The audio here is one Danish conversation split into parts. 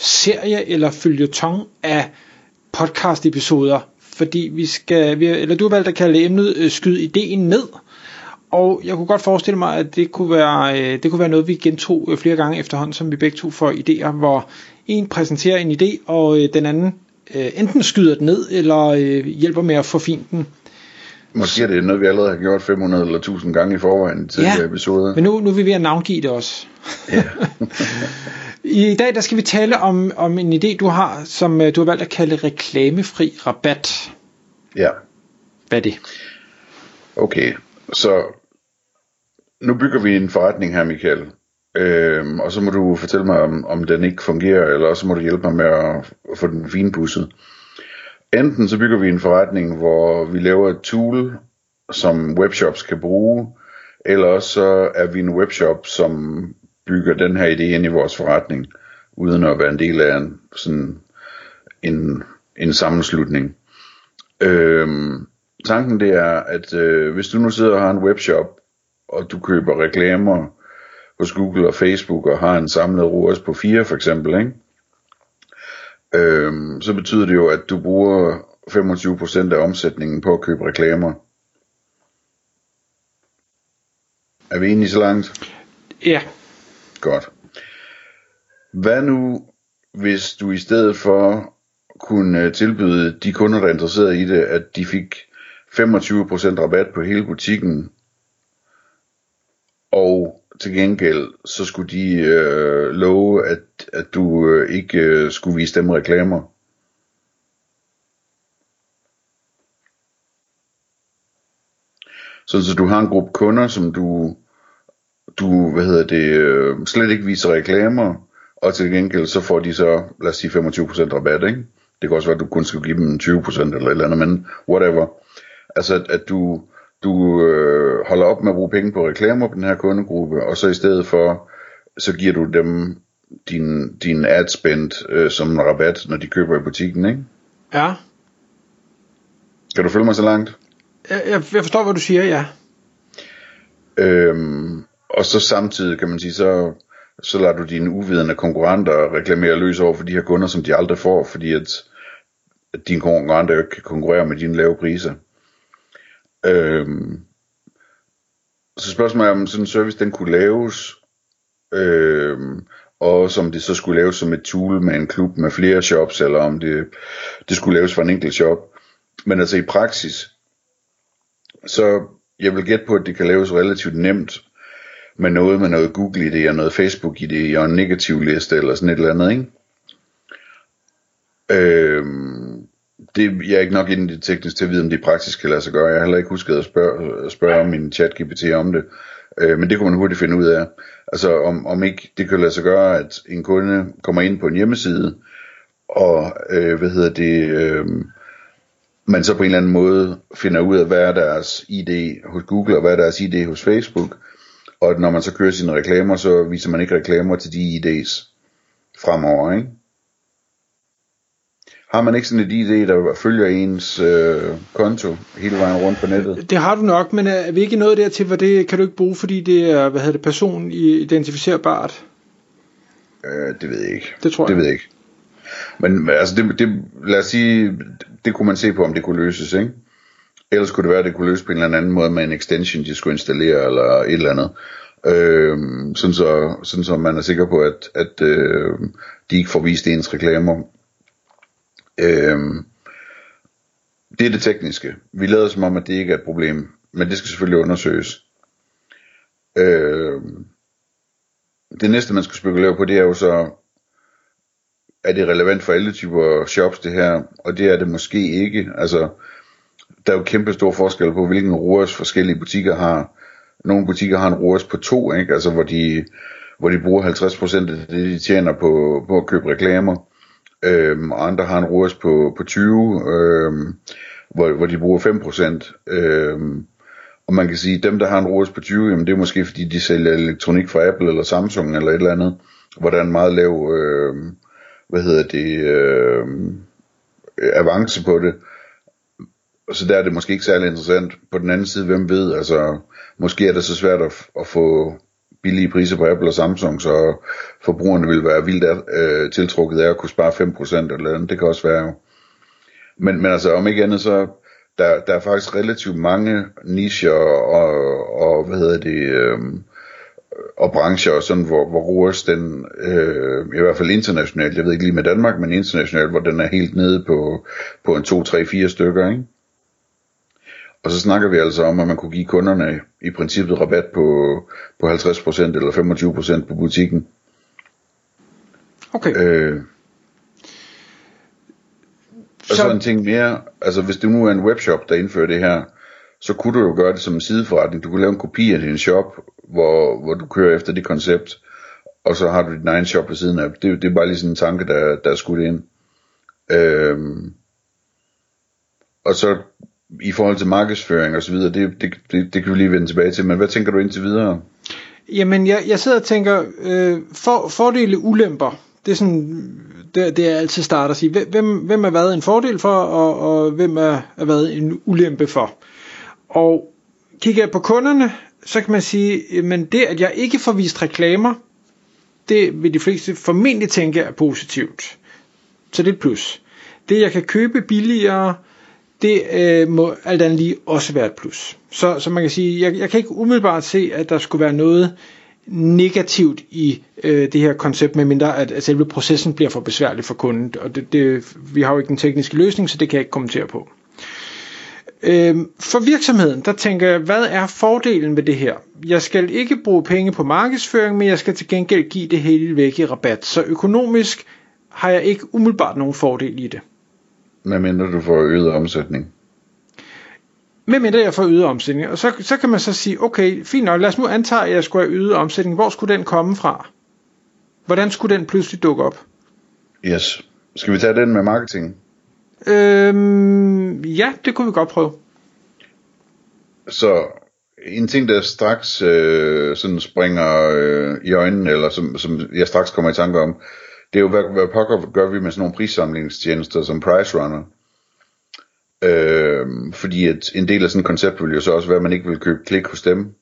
serie eller følgetong af podcast-episoder. Fordi vi skal, vi, eller du har valgt at kalde emnet øh, Skyd ideen ned. Og jeg kunne godt forestille mig, at det kunne være, øh, det kunne være noget, vi gentog øh, flere gange efterhånden, som vi begge to får idéer, hvor en præsenterer en idé, og øh, den anden øh, enten skyder den ned, eller øh, hjælper med at forfine den. Måske er det noget, vi allerede har gjort 500 eller 1000 gange i forvejen til Ja, episoder. Men nu, nu er vi ved at navngive det også. Ja. I dag der skal vi tale om, om en idé, du har, som øh, du har valgt at kalde reklamefri rabat. ja. Hvad er det? Okay, så nu bygger vi en forretning her, Michael. Øhm, og så må du fortælle mig, om, om den ikke fungerer, eller også må du hjælpe mig med at få den finpudset. Enten så bygger vi en forretning, hvor vi laver et tool, som webshops kan bruge, eller også så er vi en webshop, som bygger den her idé ind i vores forretning, uden at være en del af en, sådan en, en sammenslutning. Øhm, tanken det er, at øh, hvis du nu sidder og har en webshop, og du køber reklamer hos Google og Facebook, og har en samlet ROAS på 4 for eksempel, ikke? Øhm, så betyder det jo, at du bruger 25% af omsætningen på at købe reklamer. Er vi enige så langt? Ja, Godt. Hvad nu, hvis du i stedet for kunne øh, tilbyde de kunder, der er interesseret i det, at de fik 25% rabat på hele butikken, og til gengæld, så skulle de øh, love, at, at du øh, ikke øh, skulle vise dem reklamer. Sådan så du har en gruppe kunder, som du du, hvad hedder det, øh, slet ikke viser reklamer, og til gengæld så får de så, lad os sige 25% rabat, ikke? Det kan også være, at du kun skal give dem 20% eller et eller andet, men whatever. Altså, at, at du, du øh, holder op med at bruge penge på reklamer på den her kundegruppe, og så i stedet for, så giver du dem din, din ad spend øh, som en rabat, når de køber i butikken, ikke? ja. Kan du følge mig så langt? Jeg, jeg jeg forstår, hvad du siger, ja. Øhm, og så samtidig kan man sige, så, så lader du dine uvidende konkurrenter reklamere løs over for de her kunder, som de aldrig får, fordi at, at dine konkurrenter jo ikke kan konkurrere med dine lave priser. Øhm, så spørgsmålet er, om sådan en service den kunne laves, øhm, og som det så skulle laves som et tool med en klub med flere shops, eller om det, det skulle laves for en enkelt shop. Men altså i praksis, så jeg vil gætte på, at det kan laves relativt nemt, med noget med noget Google-ID og noget Facebook-ID og en negativ liste eller sådan et eller andet, ikke? Øhm, det, jeg er ikke nok inde i det tekniske til at vide, om det praktisk kan lade sig gøre. Jeg har heller ikke husket at spørge, spørge min chat GPT om det. Øh, men det kunne man hurtigt finde ud af. Altså om, om ikke det kan lade sig gøre, at en kunde kommer ind på en hjemmeside, og øh, hvad hedder det, øh, man så på en eller anden måde finder ud af, hvad er deres ID hos Google, og hvad er deres ID hos Facebook, og når man så kører sine reklamer, så viser man ikke reklamer til de ID's fremover, ikke? Har man ikke sådan et ID, der følger ens øh, konto hele vejen rundt på nettet? Det har du nok, men er vi ikke nået dertil, hvor det kan du ikke bruge, fordi det er, hvad hedder det, personidentificerbart? Øh, det ved jeg ikke. Det tror Det jeg. ved jeg ikke. Men altså, det, det, lad os sige, det kunne man se på, om det kunne løses, ikke? Ellers kunne det være, at det kunne løses på en eller anden måde med en extension, de skulle installere, eller et eller andet. Øh, sådan, så, sådan så man er sikker på, at, at øh, de ikke får vist ens reklamer. Øh, det er det tekniske. Vi lader som om, at det ikke er et problem, men det skal selvfølgelig undersøges. Øh, det næste, man skal spekulere på, det er jo så, er det relevant for alle typer shops det her, og det er det måske ikke. Altså, der er jo kæmpe stor forskel på, hvilken ROAS forskellige butikker har. Nogle butikker har en ROAS på to, ikke? Altså, hvor de, hvor de bruger 50% af det, de tjener på, på at købe reklamer. øhm, og andre har en ROAS på, på 20, øhm, hvor, hvor de bruger 5%. Øhm, og man kan sige, at dem, der har en ROAS på 20, jamen det er måske fordi, de sælger elektronik fra Apple eller Samsung eller et eller andet, hvor der er en meget lav, øh, hvad hedder det, øh, avance på det. Så der er det måske ikke særlig interessant. På den anden side, hvem ved, altså måske er det så svært at, at få billige priser på Apple og Samsung, så forbrugerne vil være vildt øh, tiltrukket af at kunne spare 5% eller andet. Det kan også være jo. Men, men altså om ikke andet, så der, der er faktisk relativt mange nicher og, og hvad hedder det, øh, og brancher og sådan, hvor, hvor ROAS den, øh, i hvert fald internationalt, jeg ved ikke lige med Danmark, men internationalt, hvor den er helt nede på, på en 2, 3, 4 stykker, ikke? Og så snakker vi altså om, at man kunne give kunderne i princippet rabat på, på 50% eller 25% på butikken. Okay. Øh, og så, så en ting mere, altså hvis det nu er en webshop, der indfører det her, så kunne du jo gøre det som en sideforretning. Du kunne lave en kopi af din shop, hvor, hvor du kører efter det koncept, og så har du din egen shop ved siden af. Det, det er bare lige sådan en tanke, der, der er skudt ind. Øhm, og så i forhold til markedsføring og så videre, det, det, det, det kan vi lige vende tilbage til, men hvad tænker du indtil videre? Jamen, jeg, jeg sidder og tænker, øh, for, fordele ulemper, det er sådan, det, det er altid starter at sige, hvem, hvem er været en fordel for, og, og hvem er, er været en ulempe for. Og kigger jeg på kunderne, så kan man sige, men det at jeg ikke får vist reklamer, det vil de fleste formentlig tænke er positivt. Så det er et plus. Det jeg kan købe billigere, det øh, må alt andet lige også være et plus. Så, så man kan sige, jeg, jeg kan ikke umiddelbart se, at der skulle være noget negativt i øh, det her koncept, medmindre at, at selve processen bliver for besværlig for kunden. Og det, det, vi har jo ikke den tekniske løsning, så det kan jeg ikke kommentere på. Øh, for virksomheden, der tænker jeg, hvad er fordelen ved det her? Jeg skal ikke bruge penge på markedsføring, men jeg skal til gengæld give det hele væk i rabat. Så økonomisk har jeg ikke umiddelbart nogen fordel i det. Medmindre du får øget omsætning. Medmindre jeg får øget omsætning. Og så, så kan man så sige, okay, fint nok, lad os nu antage, at jeg skulle have øget omsætning. Hvor skulle den komme fra? Hvordan skulle den pludselig dukke op? Yes. Skal vi tage den med marketing? Øhm, ja, det kunne vi godt prøve. Så en ting, der straks øh, sådan springer øh, i øjnene, eller som, som jeg straks kommer i tanke om, det er jo, hvad, hvad pokker gør vi med sådan nogle prissamlingstjenester som Price Runner? Øh, fordi at en del af sådan et koncept vil jo så også være, at man ikke vil købe klik hos dem.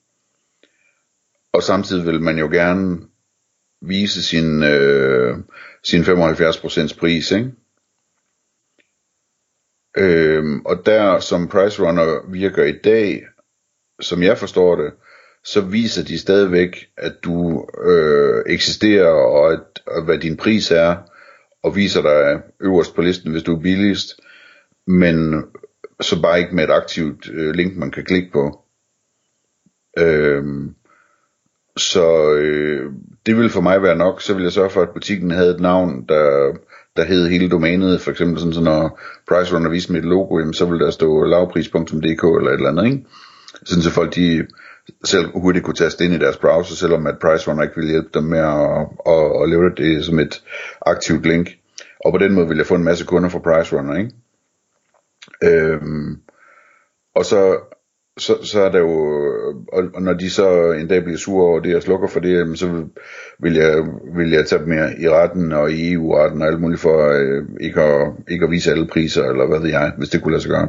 Og samtidig vil man jo gerne vise sin, øh, sin 75% pris, ikke? Øhm, og der som Price Runner virker i dag, som jeg forstår det, så viser de stadigvæk, at du øh, eksisterer, og, at, og hvad din pris er, og viser dig øverst på listen, hvis du er billigst, men så bare ikke med et aktivt øh, link, man kan klikke på. Øhm, så øh, det vil for mig være nok. Så vil jeg sørge for, at butikken havde et navn, der, der hed hele domænet. For eksempel sådan, så når Pricerunner viser viste mit logo, jamen, så vil der stå lavpris.dk eller et eller andet. Ikke? Sådan så folk de selv hurtigt kunne taste ind i deres browser, selvom at Price Runner ikke ville hjælpe dem med at, at, at lave det som et aktivt link. Og på den måde vil jeg få en masse kunder fra Price Runner, ikke? Øhm, og så, så, så er der jo, og, når de så en dag bliver sure over det og slukker for det, så vil jeg, vil jeg tage dem mere i retten og i EU-retten og alt muligt for øh, ikke, at, ikke at vise alle priser, eller hvad ved jeg, hvis det kunne lade sig gøre.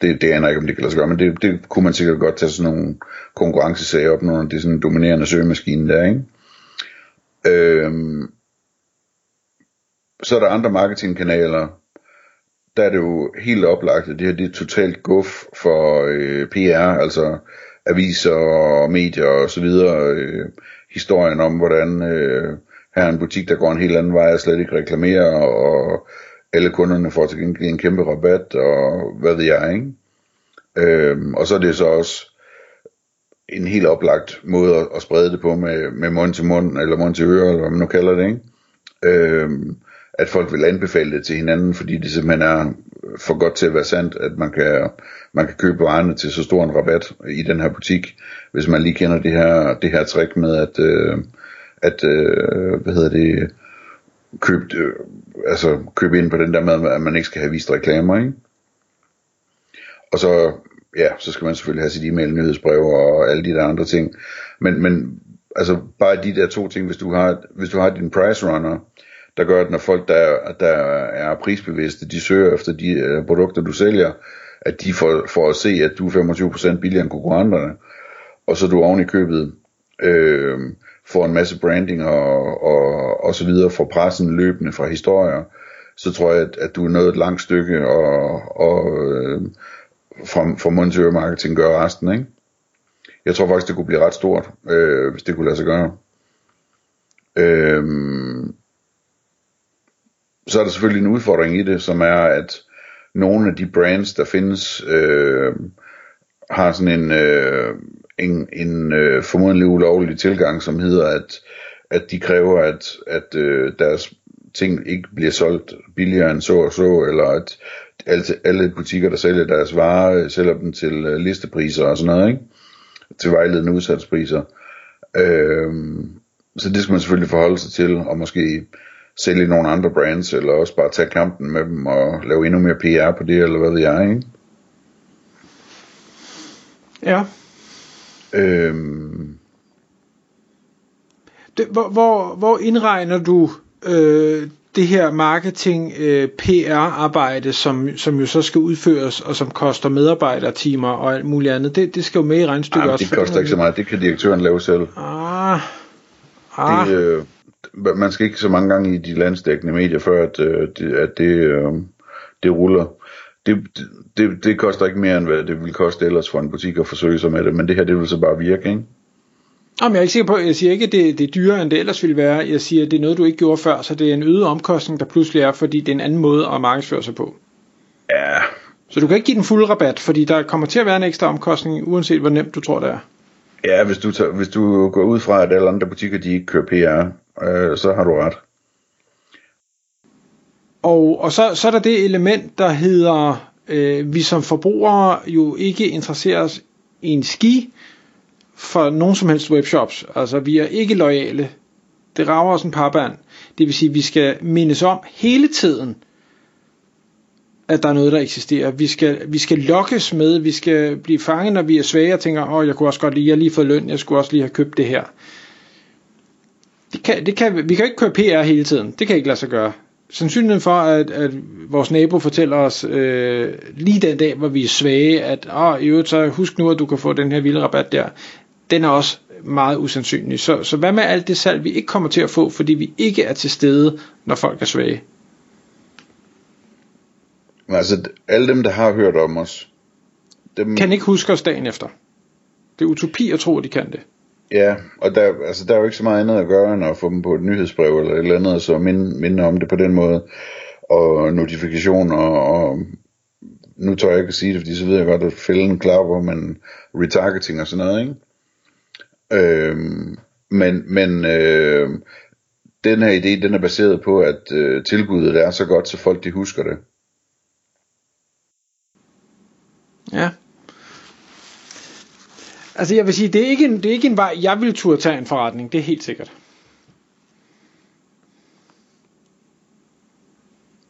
Det, det aner jeg ikke, om det kan lade sig gøre, men det, det kunne man sikkert godt tage sådan nogle konkurrencesager op, når det er sådan en dominerende søgemaskine der, ikke? Øhm, så er der andre marketingkanaler, der er det jo helt oplagt, at det her det er totalt guf for øh, PR, altså aviser og medier og så videre. Øh, historien om, hvordan øh, her er en butik, der går en helt anden vej og slet ikke reklamerer, og alle kunderne får til gengæld en kæmpe rabat, og hvad ved jeg, ikke? Øhm, og så er det så også en helt oplagt måde at, at sprede det på med, med mund til mund, eller mund til øre, eller hvad man nu kalder det, ikke? Øhm, at folk vil anbefale det til hinanden, fordi det simpelthen er for godt til at være sandt, at man kan, man kan købe varerne til så stor en rabat i den her butik, hvis man lige kender det her, det her trick med at, øh, at øh, hvad hedder det, købt, øh, altså købe ind på den der med, at man ikke skal have vist reklamer, ikke? Og så, ja, så skal man selvfølgelig have sit e-mail, nyhedsbrev og alle de der andre ting. Men, men altså bare de der to ting, hvis du har, hvis du har din price runner, der gør, at når folk, der, der er prisbevidste, de søger efter de øh, produkter, du sælger, at de får, får at se, at du er 25% billigere end konkurrenterne, og så du oven i købet øh, får en masse branding og, og, og så videre fra pressen løbende fra historier, så tror jeg, at, at du er nået et langt stykke, og, og øh, fra, fra mund marketing gør resten, ikke? Jeg tror faktisk, det kunne blive ret stort, øh, hvis det kunne lade sig gøre. Øh, så er der selvfølgelig en udfordring i det, som er, at nogle af de brands, der findes, øh, har sådan en, øh, en, en øh, formodentlig ulovlig tilgang, som hedder, at, at de kræver, at, at øh, deres ting ikke bliver solgt billigere end så og så, eller at alle, alle butikker, der sælger deres varer, øh, sælger dem til øh, listepriser og sådan noget, ikke? til vejledende udsalgspriser. Øh, så det skal man selvfølgelig forholde sig til, og måske sælge nogle andre brands, eller også bare tage kampen med dem og lave endnu mere PR på det, eller hvad ved jeg, ikke? Ja. Øhm. Det, hvor, hvor, hvor indregner du øh, det her marketing øh, PR arbejde, som, som jo så skal udføres, og som koster medarbejdertimer og alt muligt andet, det, det skal jo med i regnstykket Ej, også. det koster ikke så meget, det kan direktøren lave selv. Ah. ah. Det, øh, man skal ikke så mange gange i de landsdækkende medier, før at, øh, det, at det, øh, det ruller. Det, det, det koster ikke mere, end hvad det ville koste ellers for en butik at forsøge sig med det, men det her, det vil så bare virke, ikke? Jamen, jeg er ikke sikker på, jeg siger ikke, at det, det er dyrere, end det ellers ville være. Jeg siger, at det er noget, du ikke gjorde før, så det er en øget omkostning, der pludselig er, fordi det er en anden måde at markedsføre sig på. Ja. Så du kan ikke give den fulde rabat, fordi der kommer til at være en ekstra omkostning, uanset hvor nemt du tror, det er. Ja, hvis du, tager, hvis du går ud fra, at alle andre butikker, de ikke kører PR, øh, så har du ret. Og, og så, så er der det element, der hedder, øh, vi som forbrugere jo ikke interesserer os i en ski for nogen som helst webshops. Altså vi er ikke lojale. Det rager os en parband. Det vil sige, at vi skal mindes om hele tiden, at der er noget, der eksisterer. Vi skal, vi skal lokkes med, vi skal blive fanget, når vi er svage og tænker, åh, oh, jeg kunne også godt lide, jeg har lige fået løn, jeg skulle også lige have købt det her. Det kan, det kan, vi kan ikke køre PR hele tiden. Det kan ikke lade sig gøre. Sandsynligheden for, at, at vores nabo fortæller os øh, lige den dag, hvor vi er svage, at oh, i øvrigt, så husk nu, at du kan få den her vilde rabat der, den er også meget usandsynlig. Så, så hvad med alt det salg, vi ikke kommer til at få, fordi vi ikke er til stede, når folk er svage? Altså, alle dem, der har hørt om os, dem... kan ikke huske os dagen efter. Det er utopi at tro, at de kan det. Ja, og der, altså, der er jo ikke så meget andet at gøre, end at få dem på et nyhedsbrev eller et eller andet, så minde, minde om det på den måde, og notifikationer, og nu tør jeg ikke at sige det, fordi så ved jeg godt, at fælden klapper, men retargeting og sådan noget, ikke? Øhm, men men øh, den her idé, den er baseret på, at øh, tilbuddet er så godt, så folk de husker det. Ja. Altså jeg vil sige, det er ikke en, det er ikke en vej, jeg vil turde tage en forretning, det er helt sikkert.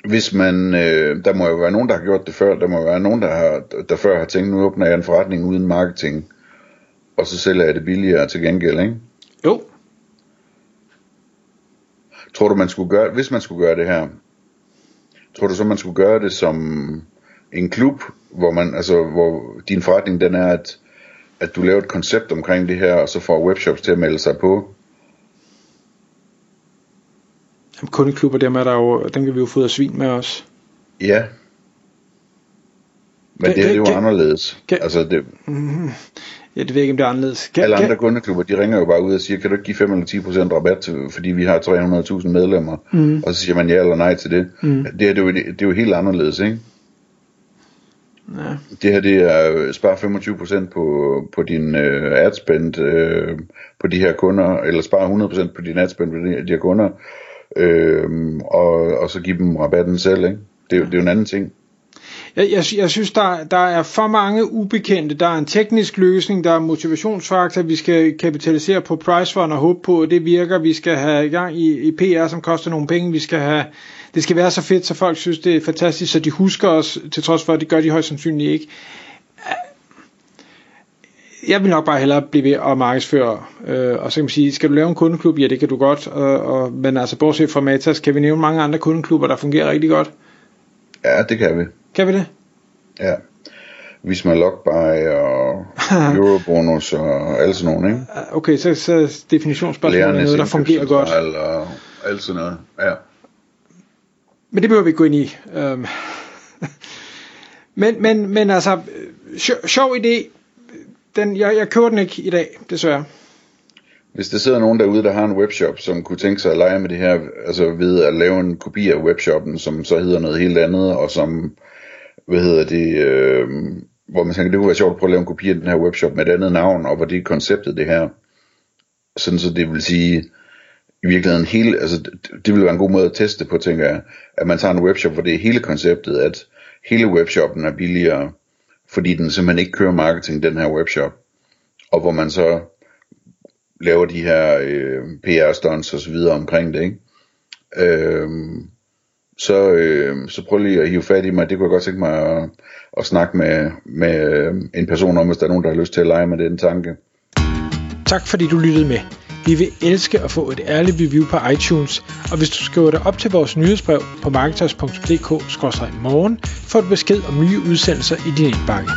Hvis man, øh, der må jo være nogen, der har gjort det før, der må være nogen, der, har, der før har tænkt, nu åbner jeg en forretning uden marketing, og så sælger jeg det billigere til gengæld, ikke? Jo. Tror du, man skulle gøre, hvis man skulle gøre det her, tror du så, man skulle gøre det som en klub, hvor man, altså, hvor din forretning den er, at, at du laver et koncept omkring det her, og så får webshops til at melde sig på. Jamen, kundeklubber, dem er der jo, dem kan vi jo af svin med os. Ja. Men kan, det, det er jo kan, anderledes. Kan, altså det, mm, ja, det ved ikke, om det er anderledes. Kan, alle andre kan, kundeklubber, de ringer jo bare ud og siger, kan du ikke give 5 eller 10% rabat, til, fordi vi har 300.000 medlemmer? Mm. Og så siger man ja eller nej til det. Mm. Det, er, det, er jo, det er jo helt anderledes, ikke? Ja. Det her det er spar 25% på, på din øh, adspend øh, på de her kunder, eller spar 100% på din adspend på de, de her kunder, øh, og, og så give dem rabatten selv. Ikke? Det, det er jo en anden ting. Jeg, jeg, jeg synes, der, der er for mange ubekendte. Der er en teknisk løsning, der er motivationsfaktor, vi skal kapitalisere på Pricefund og håbe på, at det virker. Vi skal have i gang i, i PR, som koster nogle penge. Vi skal have, det skal være så fedt, så folk synes, det er fantastisk, så de husker os, til trods for, at det gør de højst sandsynligt ikke jeg vil nok bare hellere blive ved at markedsføre, øh, og så kan man sige, skal du lave en kundeklub? Ja, det kan du godt, og, og, men altså bortset fra Matas, kan vi nævne mange andre kundeklubber, der fungerer rigtig godt? Ja, det kan vi. Kan vi det? Ja. Visma Lockbuy og Eurobonus og alt sådan noget, ikke? Okay, så, så definitionsspørgsmålet er noget, der fungerer godt. Og alt sådan noget, ja. Men det behøver vi ikke gå ind i. Um, men, men, men altså, sjov idé, den, jeg, jeg køber den ikke i dag, desværre. Hvis der sidder nogen derude, der har en webshop, som kunne tænke sig at lege med det her, altså ved at lave en kopi af webshoppen, som så hedder noget helt andet, og som, hvad hedder det, øh, hvor man tænker, det kunne være sjovt at prøve at lave en kopi af den her webshop med et andet navn, og hvor det er konceptet det her. Sådan så det vil sige, i virkeligheden hele, altså det, det vil være en god måde at teste på, tænker jeg, at man tager en webshop, hvor det er hele konceptet, at hele webshoppen er billigere, fordi den simpelthen ikke kører marketing, den her webshop. Og hvor man så laver de her øh, PR-stunts og så videre omkring det, ikke? Øh, så, øh, så prøv lige at hive fat i mig, det kunne jeg godt tænke mig at, at snakke med, med øh, en person om, hvis der er nogen, der har lyst til at lege med den tanke. Tak fordi du lyttede med. Vi vil elske at få et ærligt review på iTunes, og hvis du skriver dig op til vores nyhedsbrev på marketers.dk-morgen, får du besked om nye udsendelser i din indbakke.